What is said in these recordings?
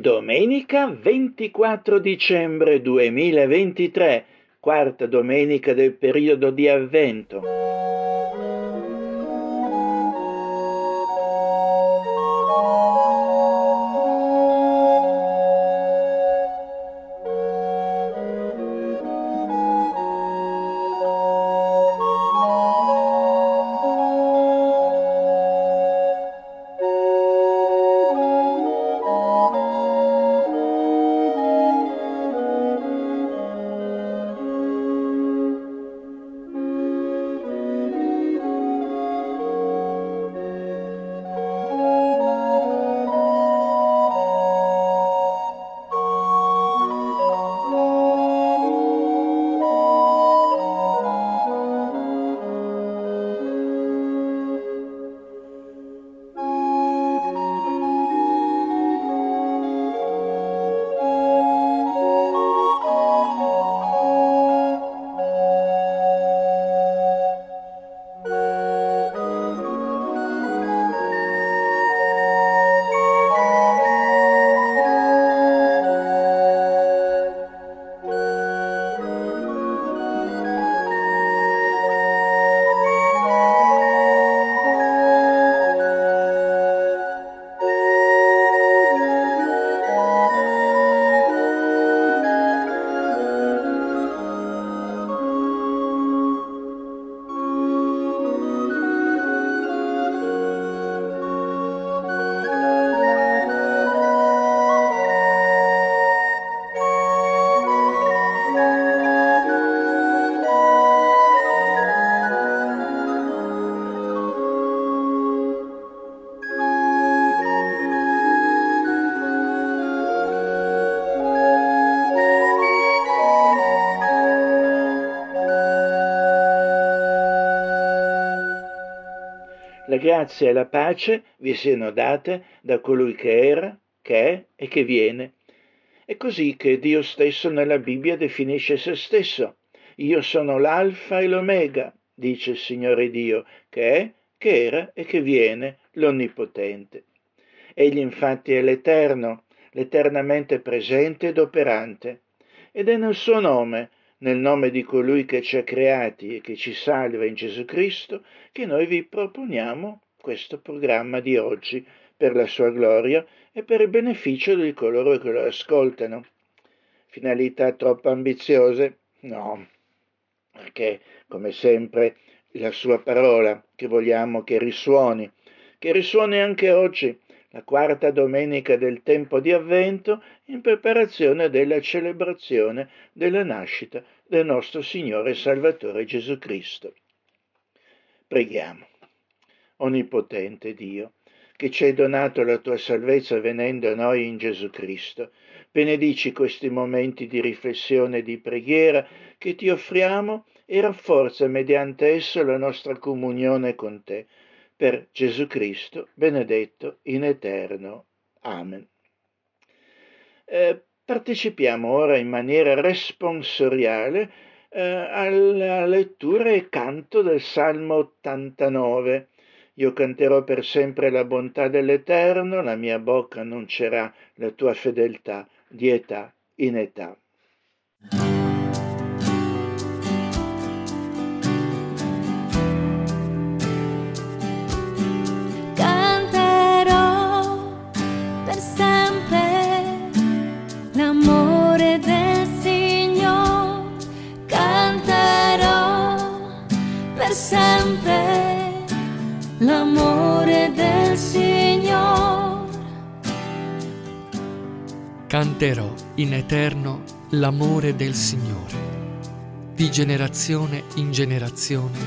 Domenica 24 dicembre 2023, quarta domenica del periodo di Avvento. Grazia e la pace vi siano date da colui che era, che è e che viene. È così che Dio stesso nella Bibbia definisce se stesso. Io sono l'alfa e l'omega, dice il Signore Dio, che è, che era e che viene, l'Onnipotente. Egli infatti è l'Eterno, l'eternamente presente ed operante, ed è nel suo nome, nel nome di colui che ci ha creati e che ci salva in Gesù Cristo, che noi vi proponiamo questo programma di oggi per la sua gloria e per il beneficio di coloro che lo ascoltano. Finalità troppo ambiziose? No, perché come sempre la sua parola che vogliamo che risuoni, che risuoni anche oggi, la quarta domenica del tempo di avvento, in preparazione della celebrazione della nascita del nostro Signore e Salvatore Gesù Cristo. Preghiamo. Onnipotente Dio, che ci hai donato la tua salvezza venendo a noi in Gesù Cristo. Benedici questi momenti di riflessione e di preghiera che ti offriamo e rafforza mediante esso la nostra comunione con te. Per Gesù Cristo, benedetto in eterno. Amen. Eh, partecipiamo ora in maniera responsoriale eh, alla lettura e canto del Salmo 89. Io canterò per sempre la bontà dell'Eterno, la mia bocca annuncerà la tua fedeltà di età in età. Canterò in eterno l'amore del Signore. Di generazione in generazione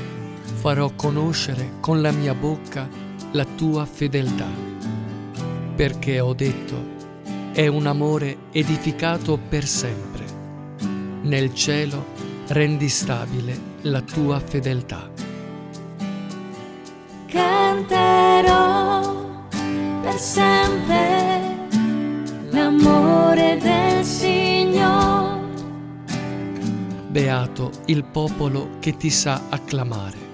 farò conoscere con la mia bocca la tua fedeltà. Perché ho detto, è un amore edificato per sempre. Nel cielo rendi stabile la tua fedeltà. Canterò per sempre l'amore del Signore. Beato il popolo che ti sa acclamare.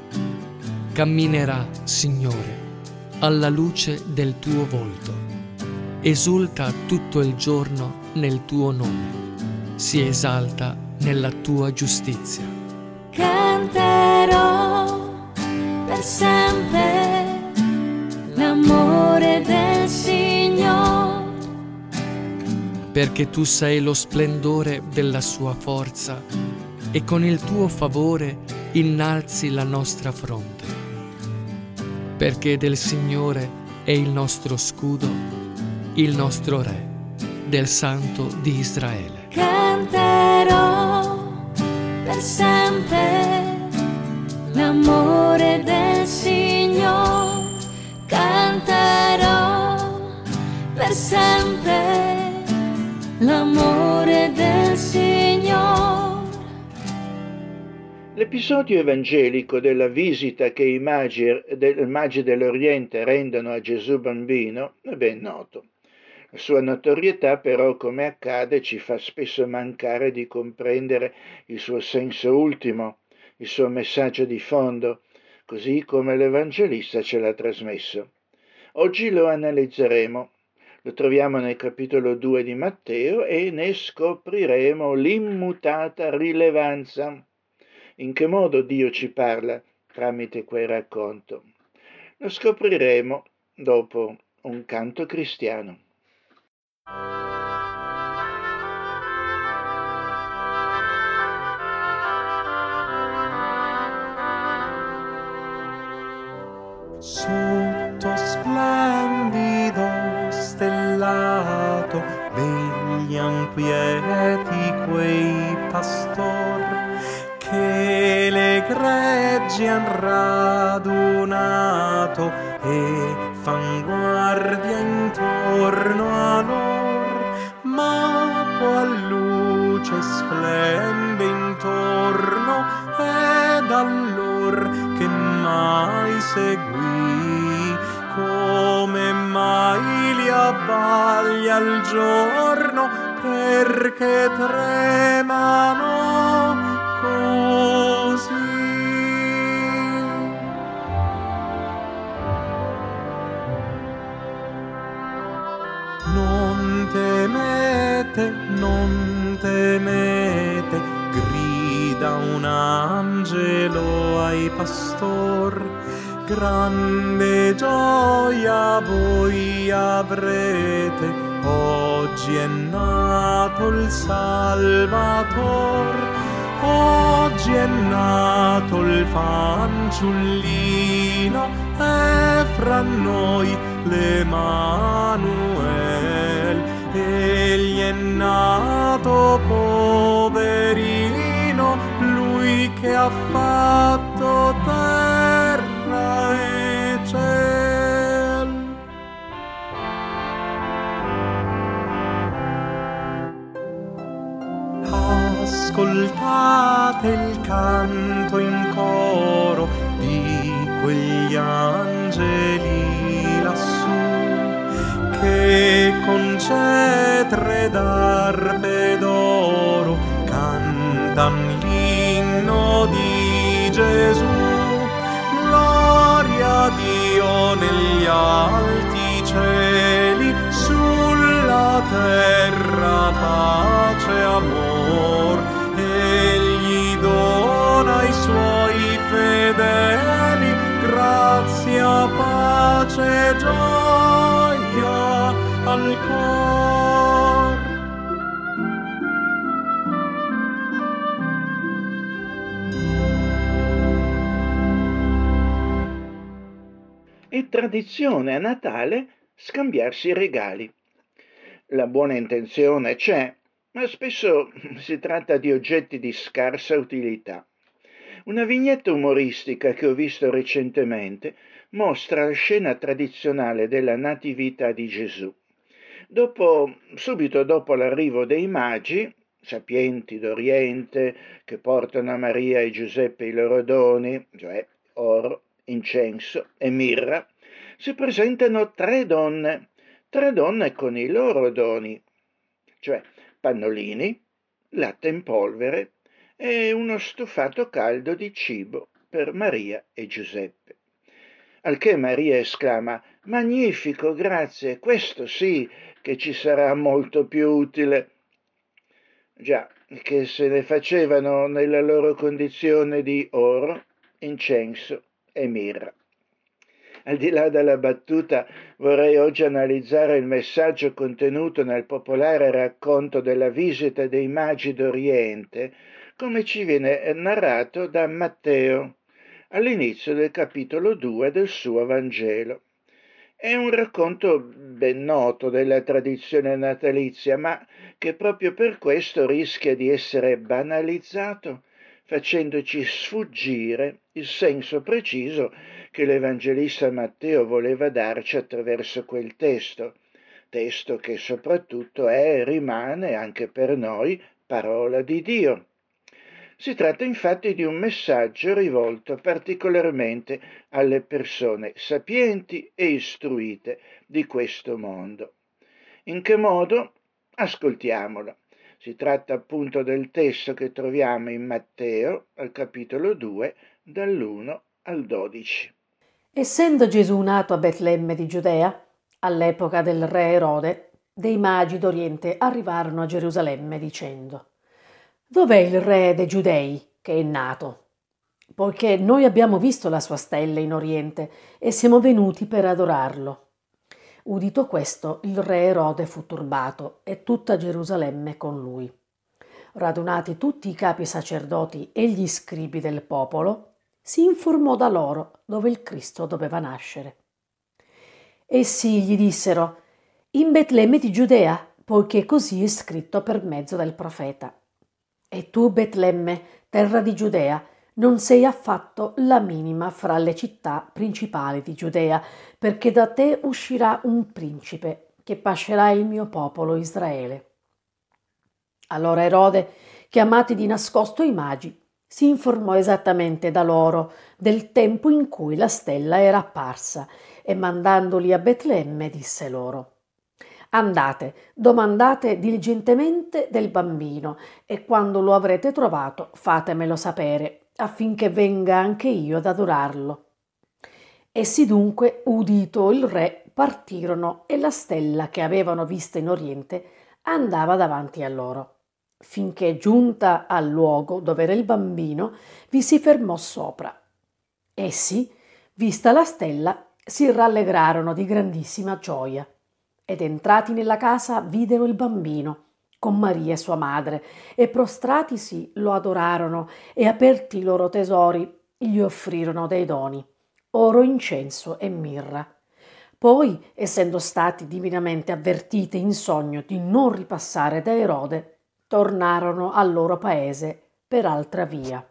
Camminerà, Signore, alla luce del tuo volto esulta tutto il giorno nel tuo nome, si esalta nella tua giustizia. Canterò per sempre l'amore del Signore. Perché tu sei lo splendore della sua forza e con il tuo favore innalzi la nostra fronte. Perché del Signore è il nostro scudo, il nostro Re, del Santo di Israele. Canterò per sempre l'amore del Signore. Canterò per sempre l'amore del Signore. L'episodio evangelico della visita che i magi, i magi dell'Oriente rendono a Gesù bambino è ben noto. La sua notorietà però, come accade, ci fa spesso mancare di comprendere il suo senso ultimo, il suo messaggio di fondo, così come l'Evangelista ce l'ha trasmesso. Oggi lo analizzeremo. Lo troviamo nel capitolo 2 di Matteo e ne scopriremo l'immutata rilevanza. In che modo Dio ci parla tramite quel racconto? Lo scopriremo dopo un canto cristiano. Sotto greggi han radunato e fan guardia intorno a lor. Ma qual luce splende intorno ed allor che mai seguì come mai li abbaglia il giorno perché tremano un angelo ai pastor. Grande gioia voi avrete. Oggi è nato il salvator oggi è nato il fanciullino. È fra noi l'Emanuel egli è nato poverino che ha fatto terra e ciel. Ascoltate il canto in coro di quegli angeli lassù che con cetre d'arpe d'oro cantan Negli alti cieli, sulla terra pace e amor. Egli dona ai suoi fedeli grazia, pace gioia al cor. Tradizione a Natale scambiarsi i regali. La buona intenzione c'è, ma spesso si tratta di oggetti di scarsa utilità. Una vignetta umoristica che ho visto recentemente mostra la scena tradizionale della Natività di Gesù. Dopo, subito dopo l'arrivo dei magi, sapienti d'Oriente, che portano a Maria e Giuseppe i loro doni, cioè oro, incenso e mirra, si presentano tre donne, tre donne con i loro doni, cioè pannolini, latte in polvere e uno stufato caldo di cibo per Maria e Giuseppe. Al che Maria esclama: Magnifico, grazie, questo sì, che ci sarà molto più utile. Già, che se ne facevano nella loro condizione di oro, incenso e mirra. Al di là della battuta, vorrei oggi analizzare il messaggio contenuto nel popolare racconto della visita dei magi d'Oriente, come ci viene narrato da Matteo all'inizio del capitolo 2 del suo Vangelo. È un racconto ben noto della tradizione natalizia, ma che proprio per questo rischia di essere banalizzato, facendoci sfuggire il senso preciso che l'Evangelista Matteo voleva darci attraverso quel testo, testo che soprattutto è e rimane anche per noi parola di Dio. Si tratta infatti di un messaggio rivolto particolarmente alle persone sapienti e istruite di questo mondo. In che modo? Ascoltiamolo. Si tratta appunto del testo che troviamo in Matteo al capitolo 2 dall'1 al 12. Essendo Gesù nato a Betlemme di Giudea, all'epoca del re Erode, dei magi d'Oriente arrivarono a Gerusalemme dicendo Dov'è il re dei Giudei che è nato? Poiché noi abbiamo visto la sua stella in Oriente e siamo venuti per adorarlo. Udito questo, il re Erode fu turbato e tutta Gerusalemme con lui. Radunati tutti i capi sacerdoti e gli scribi del popolo, si informò da loro dove il Cristo doveva nascere. Essi gli dissero, in Betlemme di Giudea, poiché così è scritto per mezzo del profeta. E tu, Betlemme, terra di Giudea, non sei affatto la minima fra le città principali di Giudea, perché da te uscirà un principe che pascerà il mio popolo Israele. Allora Erode, chiamati di nascosto i magi, si informò esattamente da loro del tempo in cui la stella era apparsa e mandandoli a Betlemme disse loro Andate, domandate diligentemente del bambino e quando lo avrete trovato fatemelo sapere affinché venga anche io ad adorarlo. Essi dunque, udito il re, partirono e la stella che avevano vista in oriente andava davanti a loro finché giunta al luogo dove era il bambino, vi si fermò sopra. Essi, vista la stella, si rallegrarono di grandissima gioia ed entrati nella casa videro il bambino con Maria sua madre e prostratisi lo adorarono e aperti i loro tesori gli offrirono dei doni, oro, incenso e mirra. Poi, essendo stati divinamente avvertiti in sogno di non ripassare da Erode, tornarono al loro paese per altra via.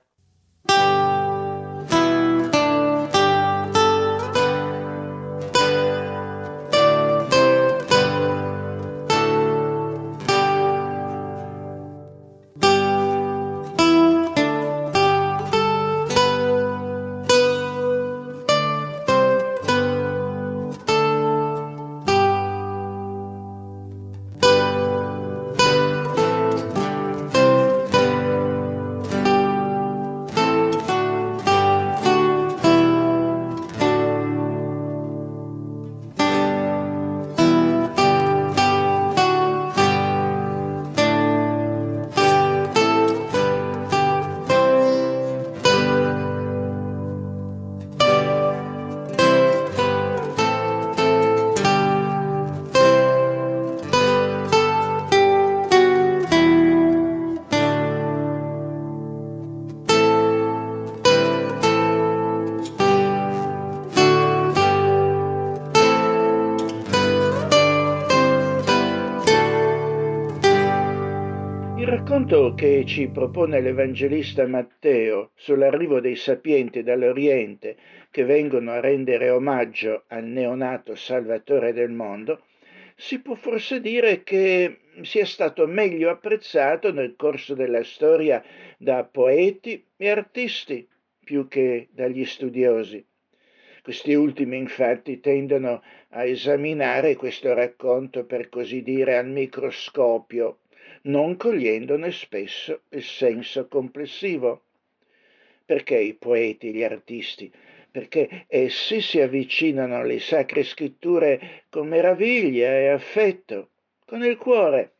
Che ci propone l'Evangelista Matteo sull'arrivo dei sapienti dall'Oriente che vengono a rendere omaggio al neonato Salvatore del mondo, si può forse dire che sia stato meglio apprezzato nel corso della storia da poeti e artisti più che dagli studiosi. Questi ultimi infatti tendono a esaminare questo racconto per così dire al microscopio non cogliendone spesso il senso complessivo. Perché i poeti, gli artisti? Perché essi si avvicinano alle sacre scritture con meraviglia e affetto con il cuore.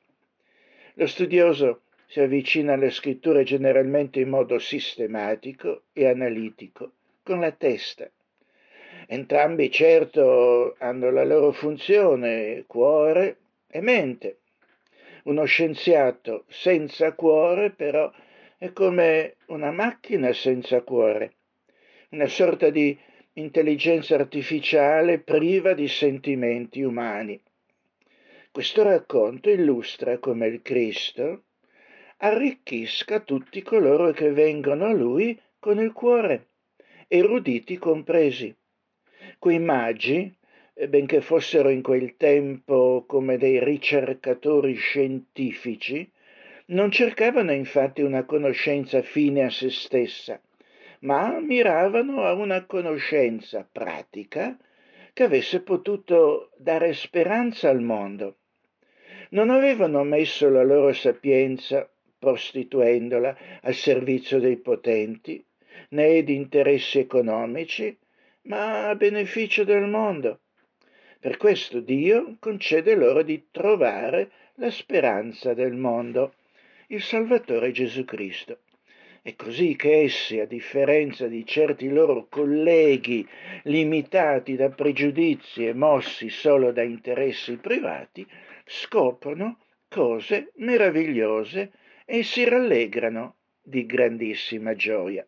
Lo studioso si avvicina alle scritture generalmente in modo sistematico e analitico, con la testa. Entrambi certo hanno la loro funzione, cuore e mente. Uno scienziato senza cuore però è come una macchina senza cuore, una sorta di intelligenza artificiale priva di sentimenti umani. Questo racconto illustra come il Cristo arricchisca tutti coloro che vengono a lui con il cuore, eruditi compresi. Quei magi, benché fossero in quel tempo come dei ricercatori scientifici, non cercavano infatti una conoscenza fine a se stessa, ma miravano a una conoscenza pratica che avesse potuto dare speranza al mondo. Non avevano messo la loro sapienza, prostituendola al servizio dei potenti, né di interessi economici, ma a beneficio del mondo. Per questo Dio concede loro di trovare la speranza del mondo il Salvatore Gesù Cristo. È così che essi, a differenza di certi loro colleghi limitati da pregiudizi e mossi solo da interessi privati, scoprono cose meravigliose e si rallegrano di grandissima gioia.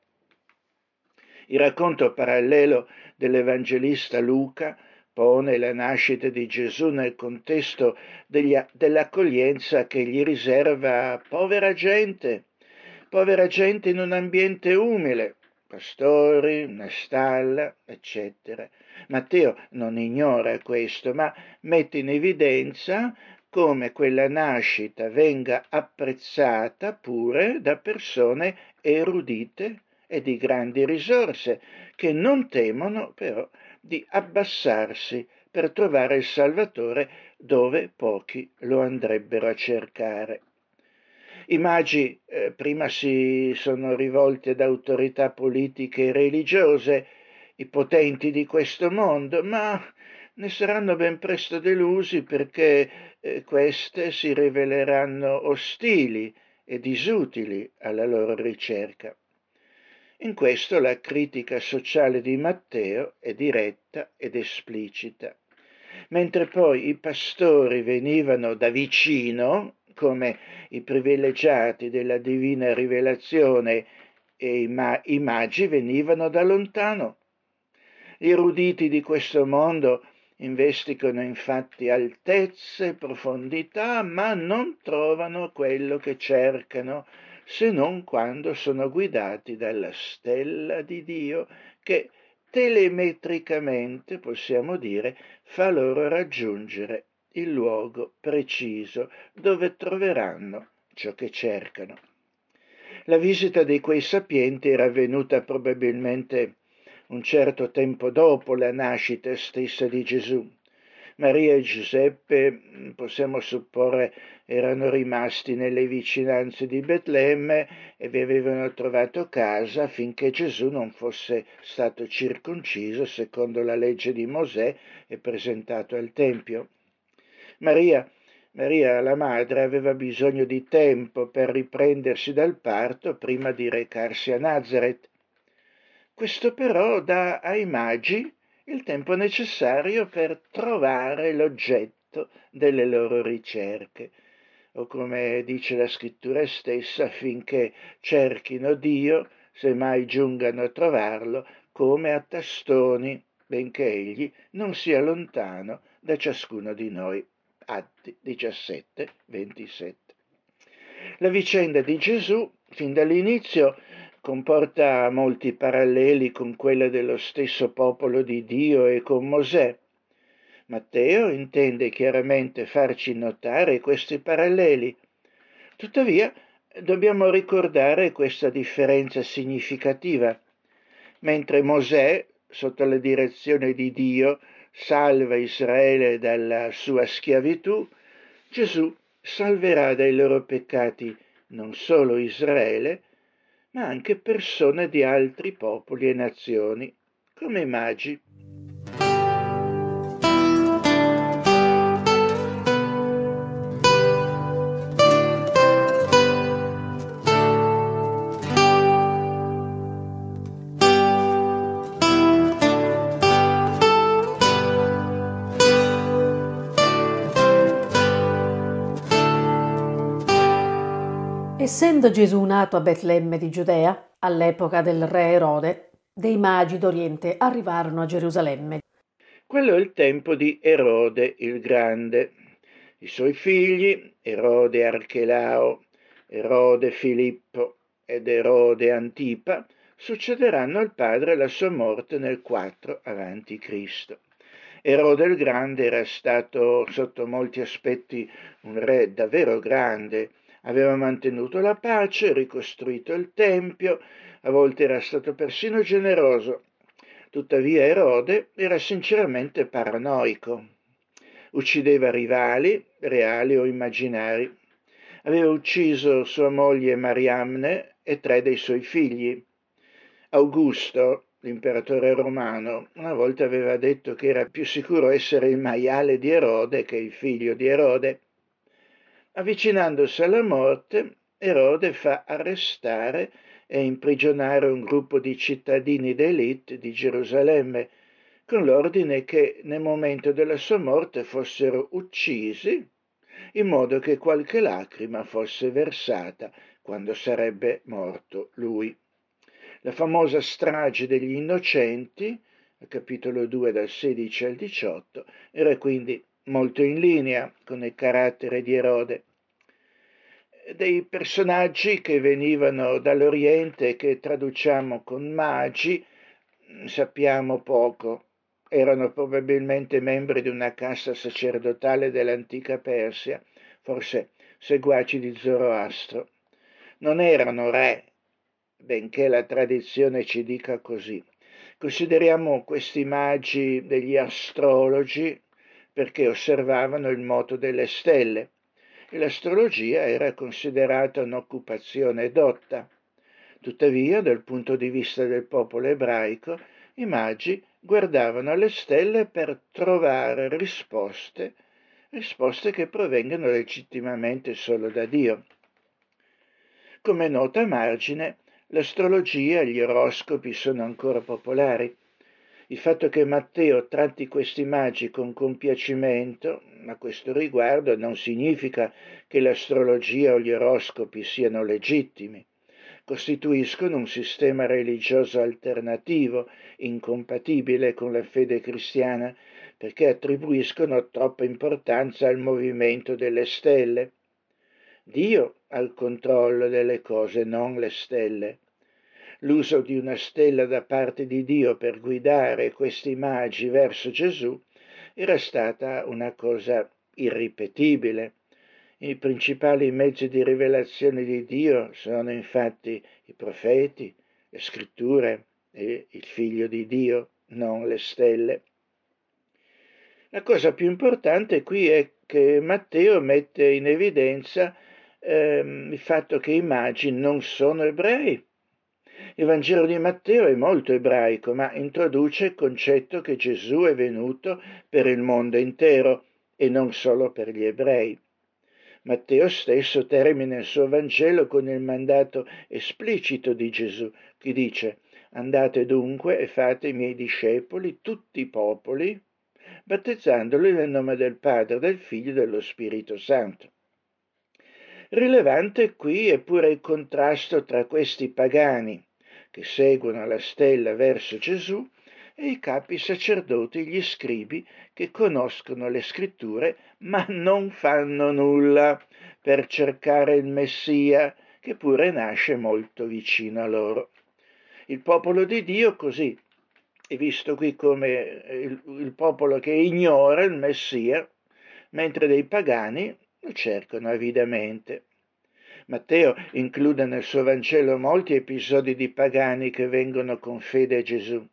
Il racconto parallelo dell'Evangelista Luca pone la nascita di Gesù nel contesto degli, dell'accoglienza che gli riserva povera gente, povera gente in un ambiente umile, pastori, una stalla, eccetera. Matteo non ignora questo, ma mette in evidenza come quella nascita venga apprezzata pure da persone erudite e di grandi risorse, che non temono però di abbassarsi per trovare il Salvatore dove pochi lo andrebbero a cercare. I magi eh, prima si sono rivolti ad autorità politiche e religiose, i potenti di questo mondo, ma ne saranno ben presto delusi perché eh, queste si riveleranno ostili e disutili alla loro ricerca. In questo la critica sociale di Matteo è diretta ed esplicita. Mentre poi i pastori venivano da vicino, come i privilegiati della divina rivelazione, e i, ma- i magi venivano da lontano. Gli eruditi di questo mondo investigano infatti altezze profondità, ma non trovano quello che cercano se non quando sono guidati dalla stella di Dio che telemetricamente, possiamo dire, fa loro raggiungere il luogo preciso dove troveranno ciò che cercano. La visita di quei sapienti era avvenuta probabilmente un certo tempo dopo la nascita stessa di Gesù. Maria e Giuseppe, mm, possiamo supporre, erano rimasti nelle vicinanze di Betlemme e vi avevano trovato casa affinché Gesù non fosse stato circonciso secondo la legge di Mosè e presentato al Tempio. Maria, Maria, la madre, aveva bisogno di tempo per riprendersi dal parto prima di recarsi a Nazareth. Questo però dà ai magi il tempo necessario per trovare l'oggetto delle loro ricerche, o come dice la scrittura stessa, affinché cerchino Dio, se mai giungano a trovarlo, come a tastoni, benché egli non sia lontano da ciascuno di noi. Atti 17, 27. La vicenda di Gesù, fin dall'inizio, comporta molti paralleli con quella dello stesso popolo di Dio e con Mosè. Matteo intende chiaramente farci notare questi paralleli. Tuttavia, dobbiamo ricordare questa differenza significativa. Mentre Mosè, sotto la direzione di Dio, salva Israele dalla sua schiavitù, Gesù salverà dai loro peccati non solo Israele, ma anche persone di altri popoli e nazioni, come i magi. Essendo Gesù nato a Betlemme di Giudea, all'epoca del re Erode, dei magi d'Oriente arrivarono a Gerusalemme. Quello è il tempo di Erode il Grande. I suoi figli, Erode Archelao, Erode Filippo ed Erode Antipa, succederanno al padre alla sua morte nel 4 a.C. Erode il Grande era stato sotto molti aspetti un re davvero grande, aveva mantenuto la pace, ricostruito il Tempio, a volte era stato persino generoso. Tuttavia Erode era sinceramente paranoico. Uccideva rivali, reali o immaginari. Aveva ucciso sua moglie Mariamne e tre dei suoi figli. Augusto, l'imperatore romano, una volta aveva detto che era più sicuro essere il maiale di Erode che il figlio di Erode. Avvicinandosi alla morte, Erode fa arrestare e imprigionare un gruppo di cittadini d'élite di Gerusalemme, con l'ordine che nel momento della sua morte fossero uccisi, in modo che qualche lacrima fosse versata quando sarebbe morto lui. La famosa strage degli innocenti, capitolo 2 dal 16 al 18, era quindi molto in linea con il carattere di Erode dei personaggi che venivano dall'Oriente e che traduciamo con magi, sappiamo poco. Erano probabilmente membri di una casta sacerdotale dell'antica Persia, forse seguaci di Zoroastro. Non erano re, benché la tradizione ci dica così. Consideriamo questi magi degli astrologi perché osservavano il moto delle stelle l'astrologia era considerata un'occupazione dotta. Tuttavia, dal punto di vista del popolo ebraico, i magi guardavano alle stelle per trovare risposte, risposte che provengono legittimamente solo da Dio. Come nota a margine, l'astrologia e gli oroscopi sono ancora popolari. Il fatto che Matteo tratti questi magi con compiacimento a questo riguardo non significa che l'astrologia o gli oroscopi siano legittimi. Costituiscono un sistema religioso alternativo, incompatibile con la fede cristiana, perché attribuiscono troppa importanza al movimento delle stelle. Dio ha il controllo delle cose, non le stelle l'uso di una stella da parte di Dio per guidare questi magi verso Gesù era stata una cosa irripetibile. I principali mezzi di rivelazione di Dio sono infatti i profeti, le scritture e il figlio di Dio, non le stelle. La cosa più importante qui è che Matteo mette in evidenza ehm, il fatto che i magi non sono ebrei, il Vangelo di Matteo è molto ebraico, ma introduce il concetto che Gesù è venuto per il mondo intero e non solo per gli ebrei. Matteo stesso termina il suo Vangelo con il mandato esplicito di Gesù, che dice Andate dunque e fate i miei discepoli, tutti i popoli, battezzandoli nel nome del Padre, del Figlio e dello Spirito Santo. Rilevante qui è pure il contrasto tra questi pagani, che seguono la stella verso Gesù e i capi sacerdoti, gli scribi, che conoscono le scritture ma non fanno nulla per cercare il Messia, che pure nasce molto vicino a loro. Il popolo di Dio così è visto qui come il, il popolo che ignora il Messia, mentre dei pagani lo cercano avidamente. Matteo include nel suo Vangelo molti episodi di pagani che vengono con fede a Gesù.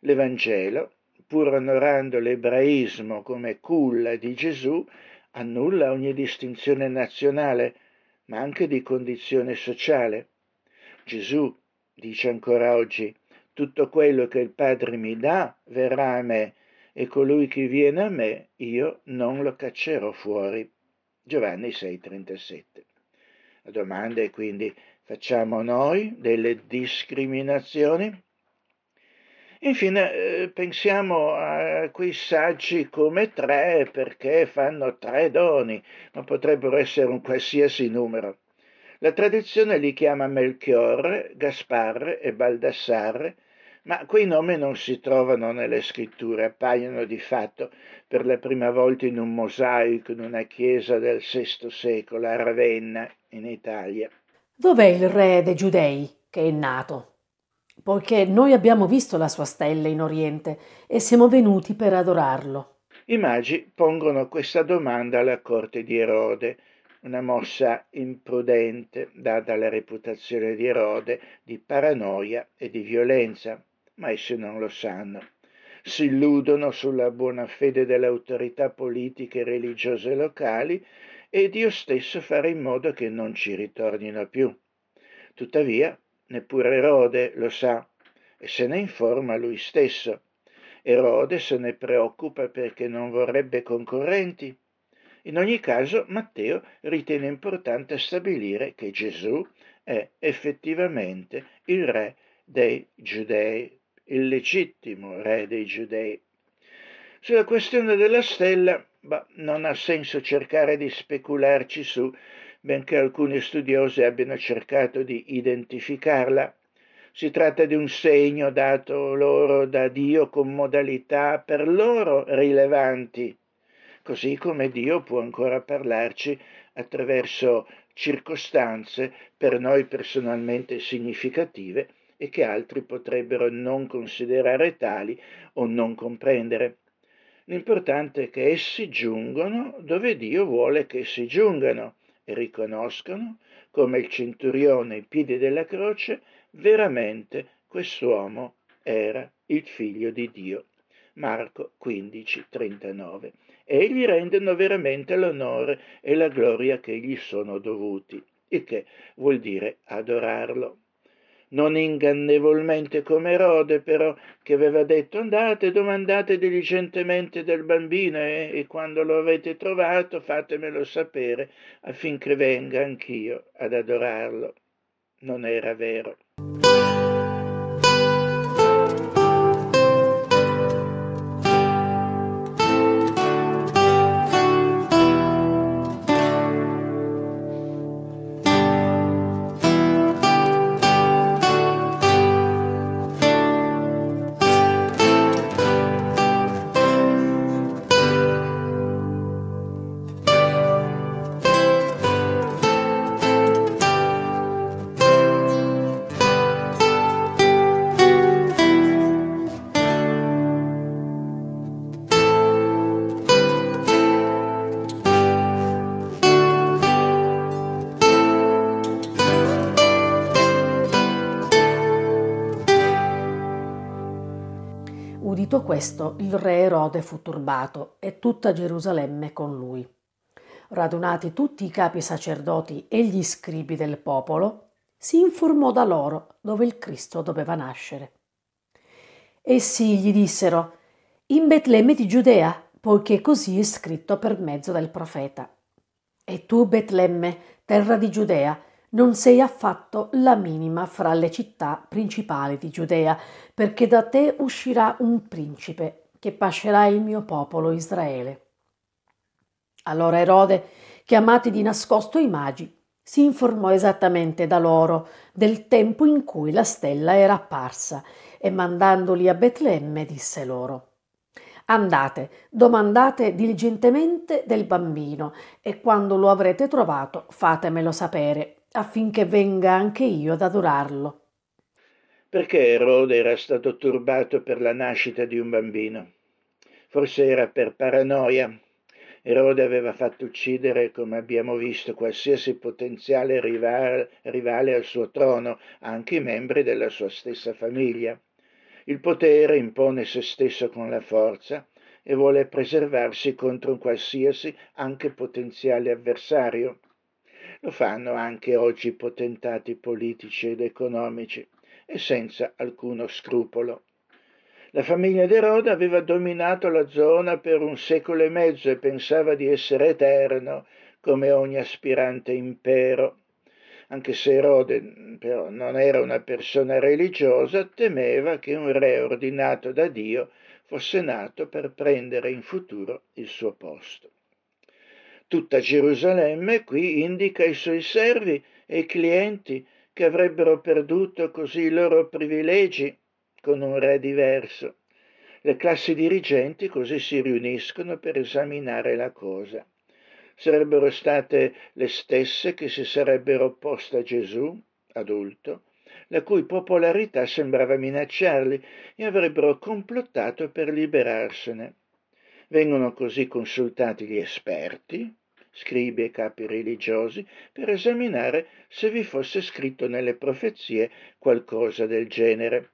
L'Evangelo, pur onorando l'ebraismo come culla di Gesù, annulla ogni distinzione nazionale, ma anche di condizione sociale. Gesù dice ancora oggi, tutto quello che il Padre mi dà verrà a me, e colui che viene a me io non lo caccerò fuori. Giovanni 6:37. La domanda è quindi, facciamo noi delle discriminazioni? Infine, eh, pensiamo a quei saggi come tre perché fanno tre doni, ma potrebbero essere un qualsiasi numero. La tradizione li chiama Melchiorre, Gasparre e Baldassarre, ma quei nomi non si trovano nelle scritture, appaiono di fatto per la prima volta in un mosaico in una chiesa del VI secolo a Ravenna, in Italia. Dov'è il re dei giudei che è nato? Poiché noi abbiamo visto la sua stella in Oriente e siamo venuti per adorarlo. I magi pongono questa domanda alla corte di Erode, una mossa imprudente data alla reputazione di Erode di paranoia e di violenza, ma essi non lo sanno. Si illudono sulla buona fede delle autorità politiche e religiose locali e Dio stesso farà in modo che non ci ritornino più. Tuttavia, neppure Erode lo sa e se ne informa lui stesso. Erode se ne preoccupa perché non vorrebbe concorrenti in ogni caso, Matteo ritiene importante stabilire che Gesù è effettivamente il re dei giudei, il legittimo re dei giudei. Sulla questione della stella, bah, non ha senso cercare di specularci su, benché alcuni studiosi abbiano cercato di identificarla. Si tratta di un segno dato loro da Dio con modalità per loro rilevanti così come Dio può ancora parlarci attraverso circostanze per noi personalmente significative e che altri potrebbero non considerare tali o non comprendere. L'importante è che essi giungono dove Dio vuole che essi giungano e riconoscono come il centurione ai piedi della croce veramente quest'uomo era il figlio di Dio. Marco 15, 39 e gli rendono veramente l'onore e la gloria che gli sono dovuti, il che vuol dire adorarlo. Non ingannevolmente come Erode, però, che aveva detto andate, domandate diligentemente del bambino e, e quando lo avete trovato fatemelo sapere affinché venga anch'io ad adorarlo. Non era vero. Questo, il re Erode fu turbato e tutta Gerusalemme con lui. Radunati tutti i capi sacerdoti e gli scribi del popolo, si informò da loro dove il Cristo doveva nascere. Essi gli dissero, in Betlemme di Giudea, poiché così è scritto per mezzo del profeta. E tu, Betlemme, terra di Giudea, non sei affatto la minima fra le città principali di Giudea, perché da te uscirà un principe che pascerà il mio popolo Israele. Allora Erode, chiamati di nascosto i magi, si informò esattamente da loro del tempo in cui la stella era apparsa e mandandoli a Betlemme disse loro Andate, domandate diligentemente del bambino e quando lo avrete trovato fatemelo sapere affinché venga anche io ad adorarlo. Perché Erode era stato turbato per la nascita di un bambino? Forse era per paranoia. Erode aveva fatto uccidere, come abbiamo visto, qualsiasi potenziale rivale, al suo trono, anche i membri della sua stessa famiglia. Il potere impone se stesso con la forza e vuole preservarsi contro un qualsiasi, anche potenziale avversario. Lo fanno anche oggi potentati politici ed economici e senza alcuno scrupolo. La famiglia di Erode aveva dominato la zona per un secolo e mezzo e pensava di essere eterno come ogni aspirante impero. Anche se Erode però non era una persona religiosa, temeva che un re ordinato da Dio fosse nato per prendere in futuro il suo posto. Tutta Gerusalemme qui indica i suoi servi e i clienti che avrebbero perduto così i loro privilegi con un re diverso. Le classi dirigenti così si riuniscono per esaminare la cosa. Sarebbero state le stesse che si sarebbero opposte a Gesù, adulto, la cui popolarità sembrava minacciarli e avrebbero complottato per liberarsene. Vengono così consultati gli esperti, scribi e capi religiosi, per esaminare se vi fosse scritto nelle profezie qualcosa del genere.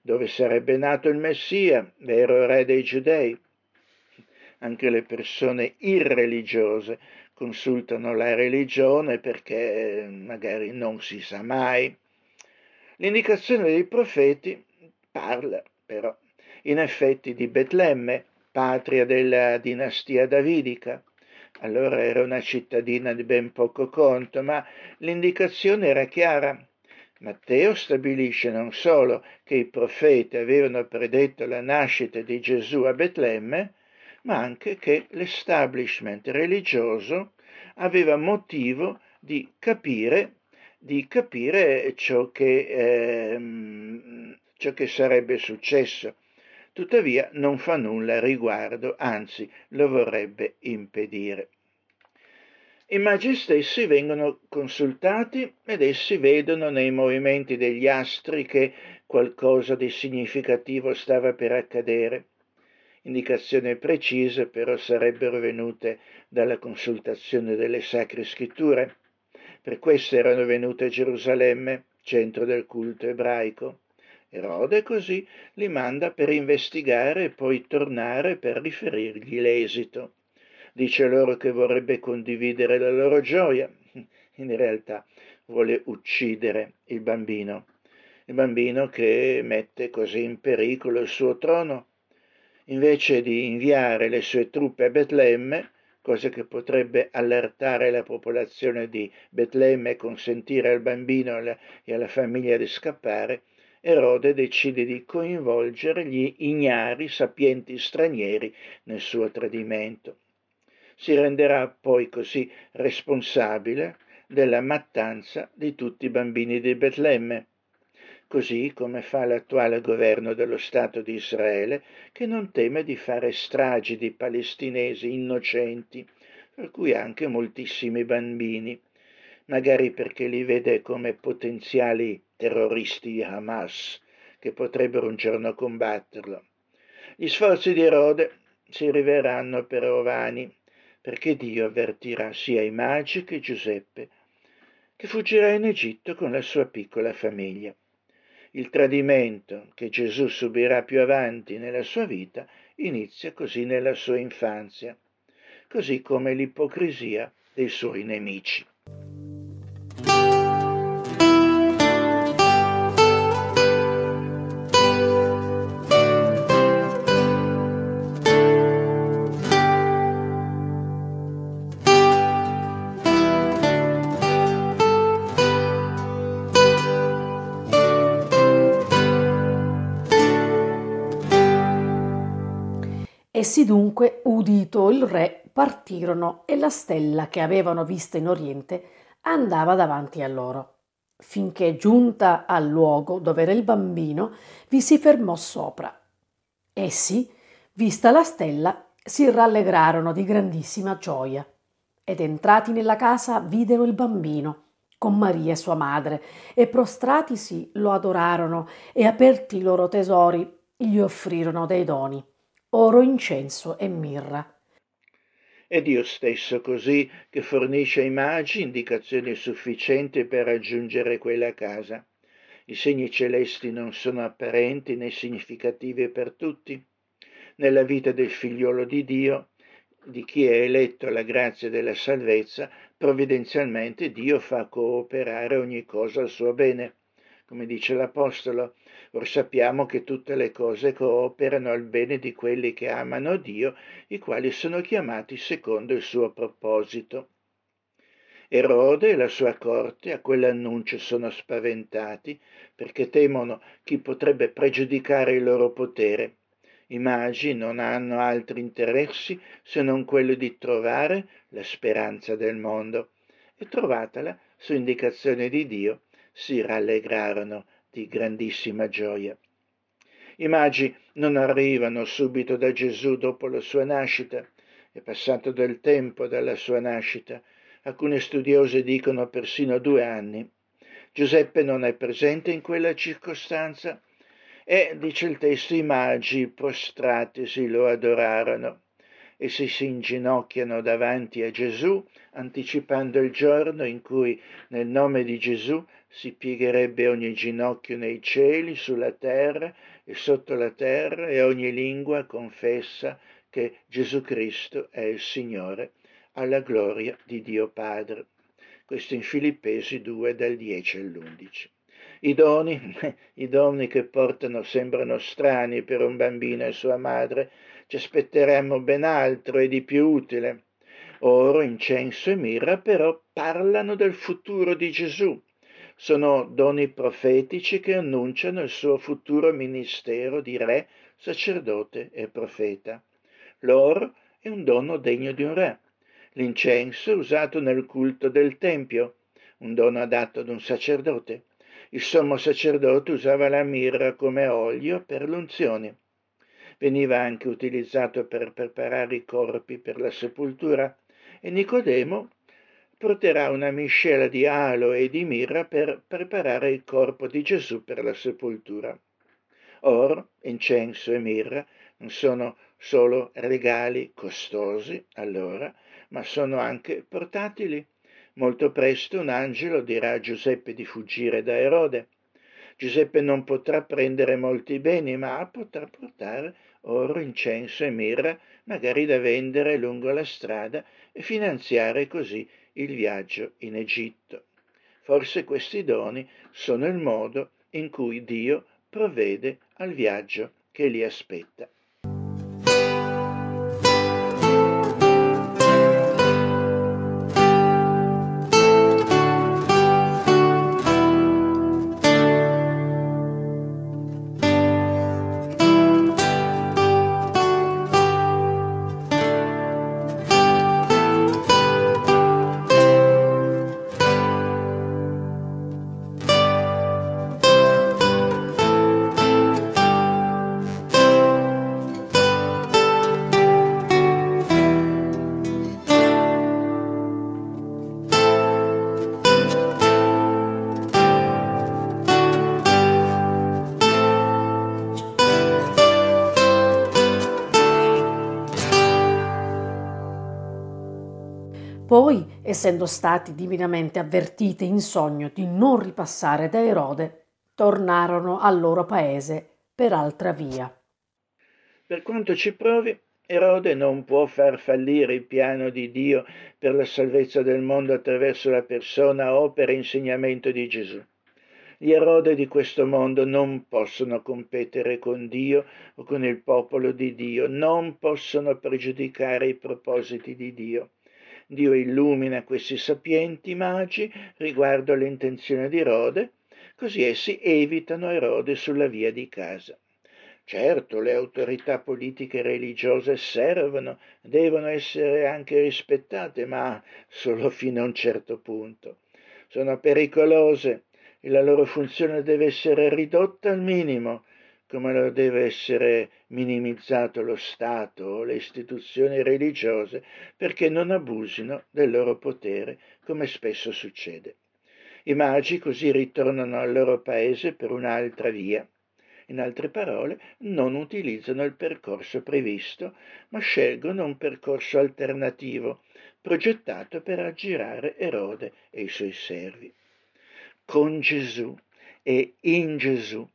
Dove sarebbe nato il Messia, vero re dei giudei? Anche le persone irreligiose consultano la religione perché magari non si sa mai. L'indicazione dei profeti parla però in effetti di Betlemme, patria della dinastia davidica. Allora era una cittadina di ben poco conto, ma l'indicazione era chiara. Matteo stabilisce non solo che i profeti avevano predetto la nascita di Gesù a Betlemme, ma anche che l'establishment religioso aveva motivo di capire di capire ciò che, ehm, ciò che sarebbe successo. Tuttavia non fa nulla a riguardo, anzi lo vorrebbe impedire. I magi stessi vengono consultati ed essi vedono nei movimenti degli astri che qualcosa di significativo stava per accadere. Indicazioni precise però sarebbero venute dalla consultazione delle sacre scritture. Per questo erano venute a Gerusalemme, centro del culto ebraico. Erode così li manda per investigare e poi tornare per riferirgli l'esito. Dice loro che vorrebbe condividere la loro gioia. In realtà vuole uccidere il bambino, il bambino che mette così in pericolo il suo trono. Invece di inviare le sue truppe a Betlemme, cosa che potrebbe allertare la popolazione di Betlemme e consentire al bambino e alla famiglia di scappare, Erode decide di coinvolgere gli ignari sapienti stranieri nel suo tradimento. Si renderà poi così responsabile della mattanza di tutti i bambini di Betlemme, così come fa l'attuale governo dello Stato di Israele, che non teme di fare stragi di palestinesi innocenti, per cui anche moltissimi bambini, magari perché li vede come potenziali terroristi di Hamas, che potrebbero un giorno combatterlo. Gli sforzi di Erode si riveleranno però vani, perché Dio avvertirà sia i magi che Giuseppe, che fuggirà in Egitto con la sua piccola famiglia. Il tradimento che Gesù subirà più avanti nella sua vita inizia così nella sua infanzia, così come l'ipocrisia dei suoi nemici. Essi dunque, udito il re, partirono e la stella che avevano vista in oriente andava davanti a loro, finché giunta al luogo dove era il bambino, vi si fermò sopra. Essi, vista la stella, si rallegrarono di grandissima gioia. Ed entrati nella casa videro il bambino con Maria sua madre e prostratisi lo adorarono e aperti i loro tesori gli offrirono dei doni oro, incenso e mirra. È Dio stesso così che fornisce ai magi indicazioni sufficienti per raggiungere quella casa. I segni celesti non sono apparenti né significativi per tutti. Nella vita del figliolo di Dio, di chi è eletto alla grazia della salvezza, provvidenzialmente Dio fa cooperare ogni cosa al suo bene. Come dice l'Apostolo, Or sappiamo che tutte le cose cooperano al bene di quelli che amano Dio, i quali sono chiamati secondo il suo proposito. Erode e la sua corte a quell'annuncio sono spaventati perché temono chi potrebbe pregiudicare il loro potere. I magi non hanno altri interessi se non quello di trovare la speranza del mondo e trovatela su indicazione di Dio si rallegrarono di grandissima gioia. I magi non arrivano subito da Gesù dopo la sua nascita, è passato del tempo dalla sua nascita, alcuni studiosi dicono persino due anni. Giuseppe non è presente in quella circostanza e, dice il testo, i magi prostratisi lo adorarono. Essi si inginocchiano davanti a Gesù, anticipando il giorno in cui nel nome di Gesù si piegherebbe ogni ginocchio nei cieli, sulla terra e sotto la terra e ogni lingua confessa che Gesù Cristo è il Signore, alla gloria di Dio Padre. Questo in Filippesi 2 dal 10 all'11. I doni, I doni che portano sembrano strani per un bambino e sua madre, ci aspetteremmo ben altro e di più utile. Oro, incenso e mirra però parlano del futuro di Gesù. Sono doni profetici che annunciano il suo futuro ministero di re, sacerdote e profeta. L'oro è un dono degno di un re. L'incenso è usato nel culto del Tempio, un dono adatto ad un sacerdote. Il sommo sacerdote usava la mirra come olio per l'unzione. Veniva anche utilizzato per preparare i corpi per la sepoltura e Nicodemo porterà una miscela di alo e di mirra per preparare il corpo di Gesù per la sepoltura. Oro, incenso e mirra non sono solo regali costosi allora, ma sono anche portatili Molto presto un angelo dirà a Giuseppe di fuggire da Erode. Giuseppe non potrà prendere molti beni, ma potrà portare oro, incenso e mirra, magari da vendere lungo la strada e finanziare così il viaggio in Egitto. Forse questi doni sono il modo in cui Dio provvede al viaggio che li aspetta. Essendo stati divinamente avvertiti in sogno di non ripassare da Erode, tornarono al loro paese per altra via. Per quanto ci provi, Erode non può far fallire il piano di Dio per la salvezza del mondo attraverso la persona, opera e insegnamento di Gesù. Gli erode di questo mondo non possono competere con Dio o con il popolo di Dio, non possono pregiudicare i propositi di Dio. Dio illumina questi sapienti magi riguardo all'intenzione di Erode, così essi evitano Erode sulla via di casa. Certo, le autorità politiche e religiose servono, devono essere anche rispettate, ma solo fino a un certo punto. Sono pericolose e la loro funzione deve essere ridotta al minimo come lo deve essere minimizzato lo Stato o le istituzioni religiose perché non abusino del loro potere, come spesso succede. I magi così ritornano al loro paese per un'altra via. In altre parole, non utilizzano il percorso previsto, ma scelgono un percorso alternativo, progettato per aggirare Erode e i suoi servi. Con Gesù e in Gesù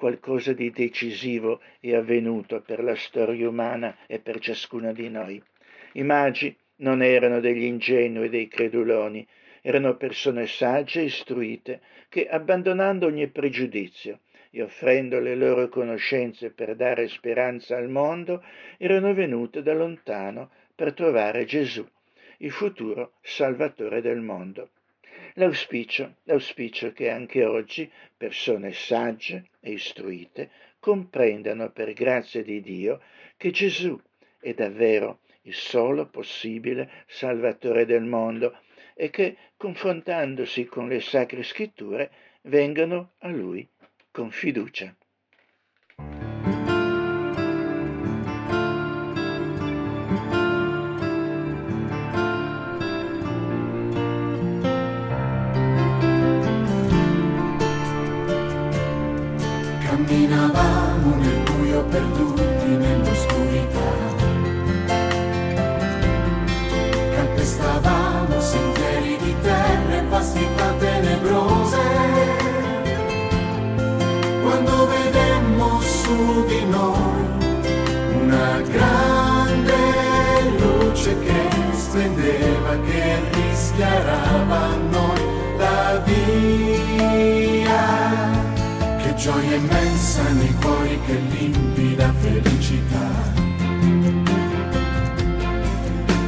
qualcosa di decisivo è avvenuto per la storia umana e per ciascuno di noi. I magi non erano degli ingenui, dei creduloni, erano persone sagge e istruite che, abbandonando ogni pregiudizio e offrendo le loro conoscenze per dare speranza al mondo, erano venute da lontano per trovare Gesù, il futuro Salvatore del mondo. L'auspicio, l'auspicio che anche oggi persone sagge e istruite comprendano per grazia di Dio che Gesù è davvero il solo possibile Salvatore del mondo e che, confrontandosi con le sacre scritture, vengano a Lui con fiducia. Rischiarava a noi la via gioia immensa nei cuori che limpida felicità.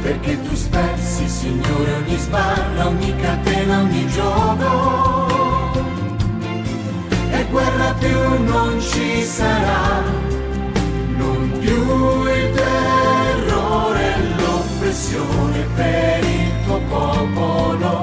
Perché tu spezzi, Signore, ogni sbarra, ogni catena, ogni gioco. E guerra più non ci sarà, non più il e l'oppressione per il tuo popolo,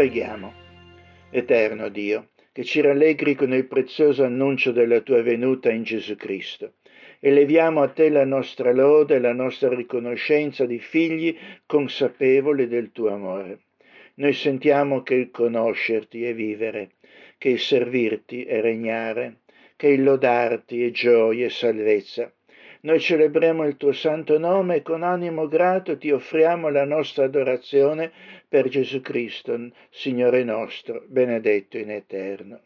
Preghiamo. Eterno Dio, che ci rallegri con il prezioso annuncio della tua venuta in Gesù Cristo. Eleviamo a te la nostra lode e la nostra riconoscenza di figli consapevoli del tuo amore. Noi sentiamo che il conoscerti è vivere, che il servirti è regnare, che il lodarti è gioia e salvezza. Noi celebriamo il tuo santo nome e con animo grato ti offriamo la nostra adorazione per Gesù Cristo, Signore nostro, benedetto in eterno.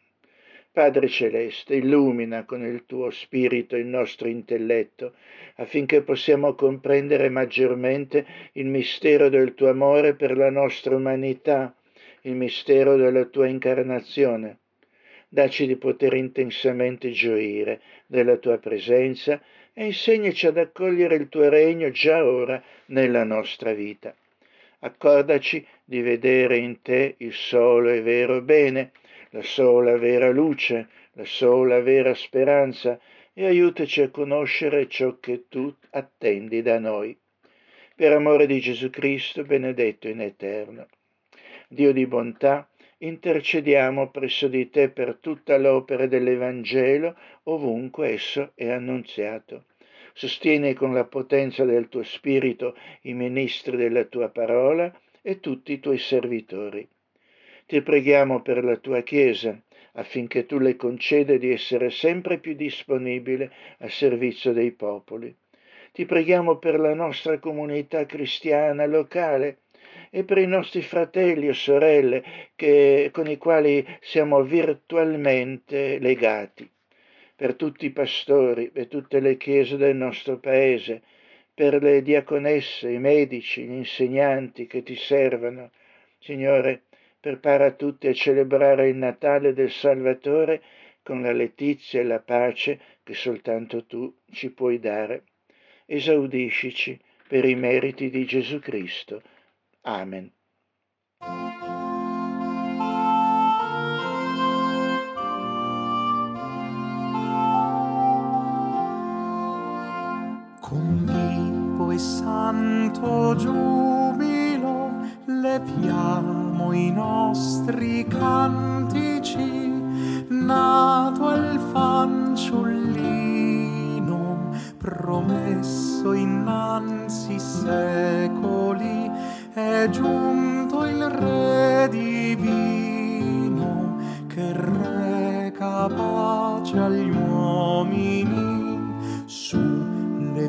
Padre Celeste, illumina con il tuo spirito il nostro intelletto, affinché possiamo comprendere maggiormente il mistero del tuo amore per la nostra umanità, il mistero della tua incarnazione. Dacci di poter intensamente gioire della tua presenza e insegnaci ad accogliere il tuo regno già ora nella nostra vita. Accordaci di vedere in te il solo e vero bene, la sola vera luce, la sola vera speranza e aiutaci a conoscere ciò che tu attendi da noi. Per amore di Gesù Cristo, benedetto in eterno. Dio di bontà, intercediamo presso di te per tutta l'opera dell'Evangelo ovunque esso è annunziato. Sostieni con la potenza del tuo Spirito i ministri della tua parola e tutti i tuoi servitori. Ti preghiamo per la tua Chiesa, affinché tu le conceda di essere sempre più disponibile a servizio dei popoli. Ti preghiamo per la nostra comunità cristiana locale e per i nostri fratelli e sorelle che, con i quali siamo virtualmente legati, per tutti i pastori e tutte le chiese del nostro paese, per le diaconesse, i medici, gli insegnanti che ti servono. Signore, prepara tutti a celebrare il Natale del Salvatore con la letizia e la pace che soltanto tu ci puoi dare. Esaudiscici per i meriti di Gesù Cristo. Amen. Con vivo e santo giubilo leviamo i nostri cantici, nato il fanciullino, promesso innanzi secoli, è giunto il Re divino che reca pace agli uomini.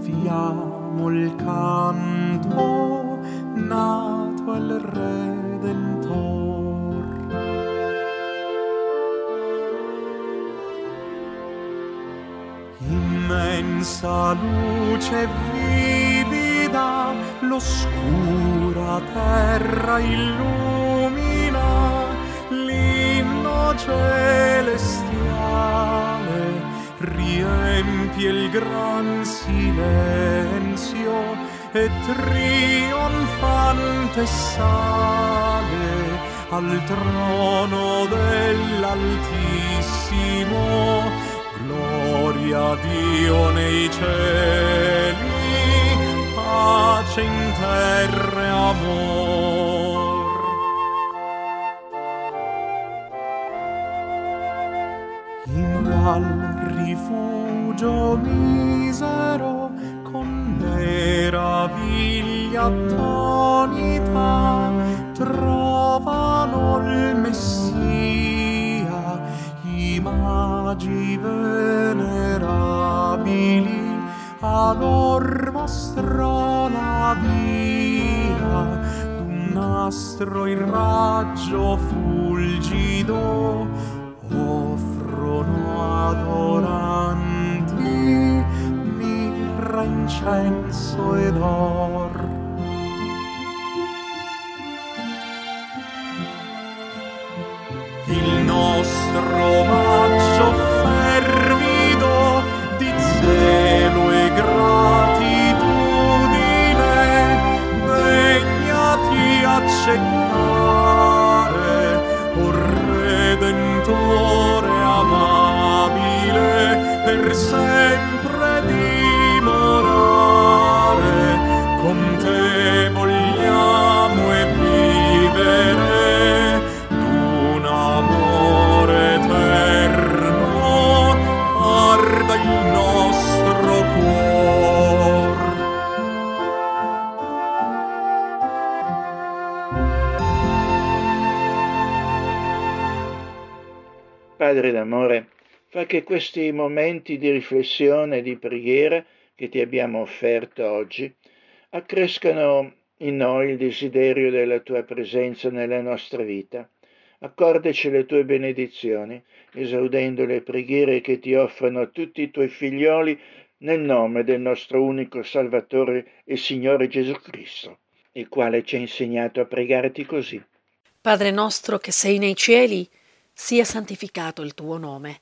Su, leviamo il canto, nato il Redentor. Immensa luce vivida, l'oscura terra illumina, l'inno celestiale riempie il gran silenzio e trionfante sale al trono dell'Altissimo. Gloria a Dio nei cieli, pace in terra e amor. In qual rifugio misero con meraviglia attonita trovano il Messia i magi venerabili a lor mostrò la via d'un nastro il raggio fulgido adoranti mirra, incenso ed or. Il nostro questi momenti di riflessione e di preghiera che ti abbiamo offerto oggi accrescano in noi il desiderio della tua presenza nella nostra vita. Accordaci le tue benedizioni, esaudendo le preghiere che ti offrono tutti i tuoi figlioli nel nome del nostro unico Salvatore e Signore Gesù Cristo, il quale ci ha insegnato a pregarti così. Padre nostro che sei nei cieli, sia santificato il tuo nome,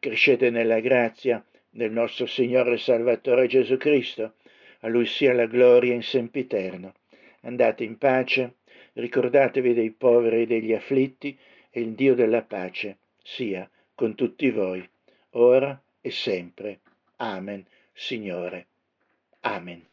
crescete nella grazia del nostro Signore e Salvatore Gesù Cristo, a Lui sia la gloria in sempiterno. Andate in pace, ricordatevi dei poveri e degli afflitti, e il Dio della pace sia con tutti voi, ora e sempre. Amen, Signore. Amen.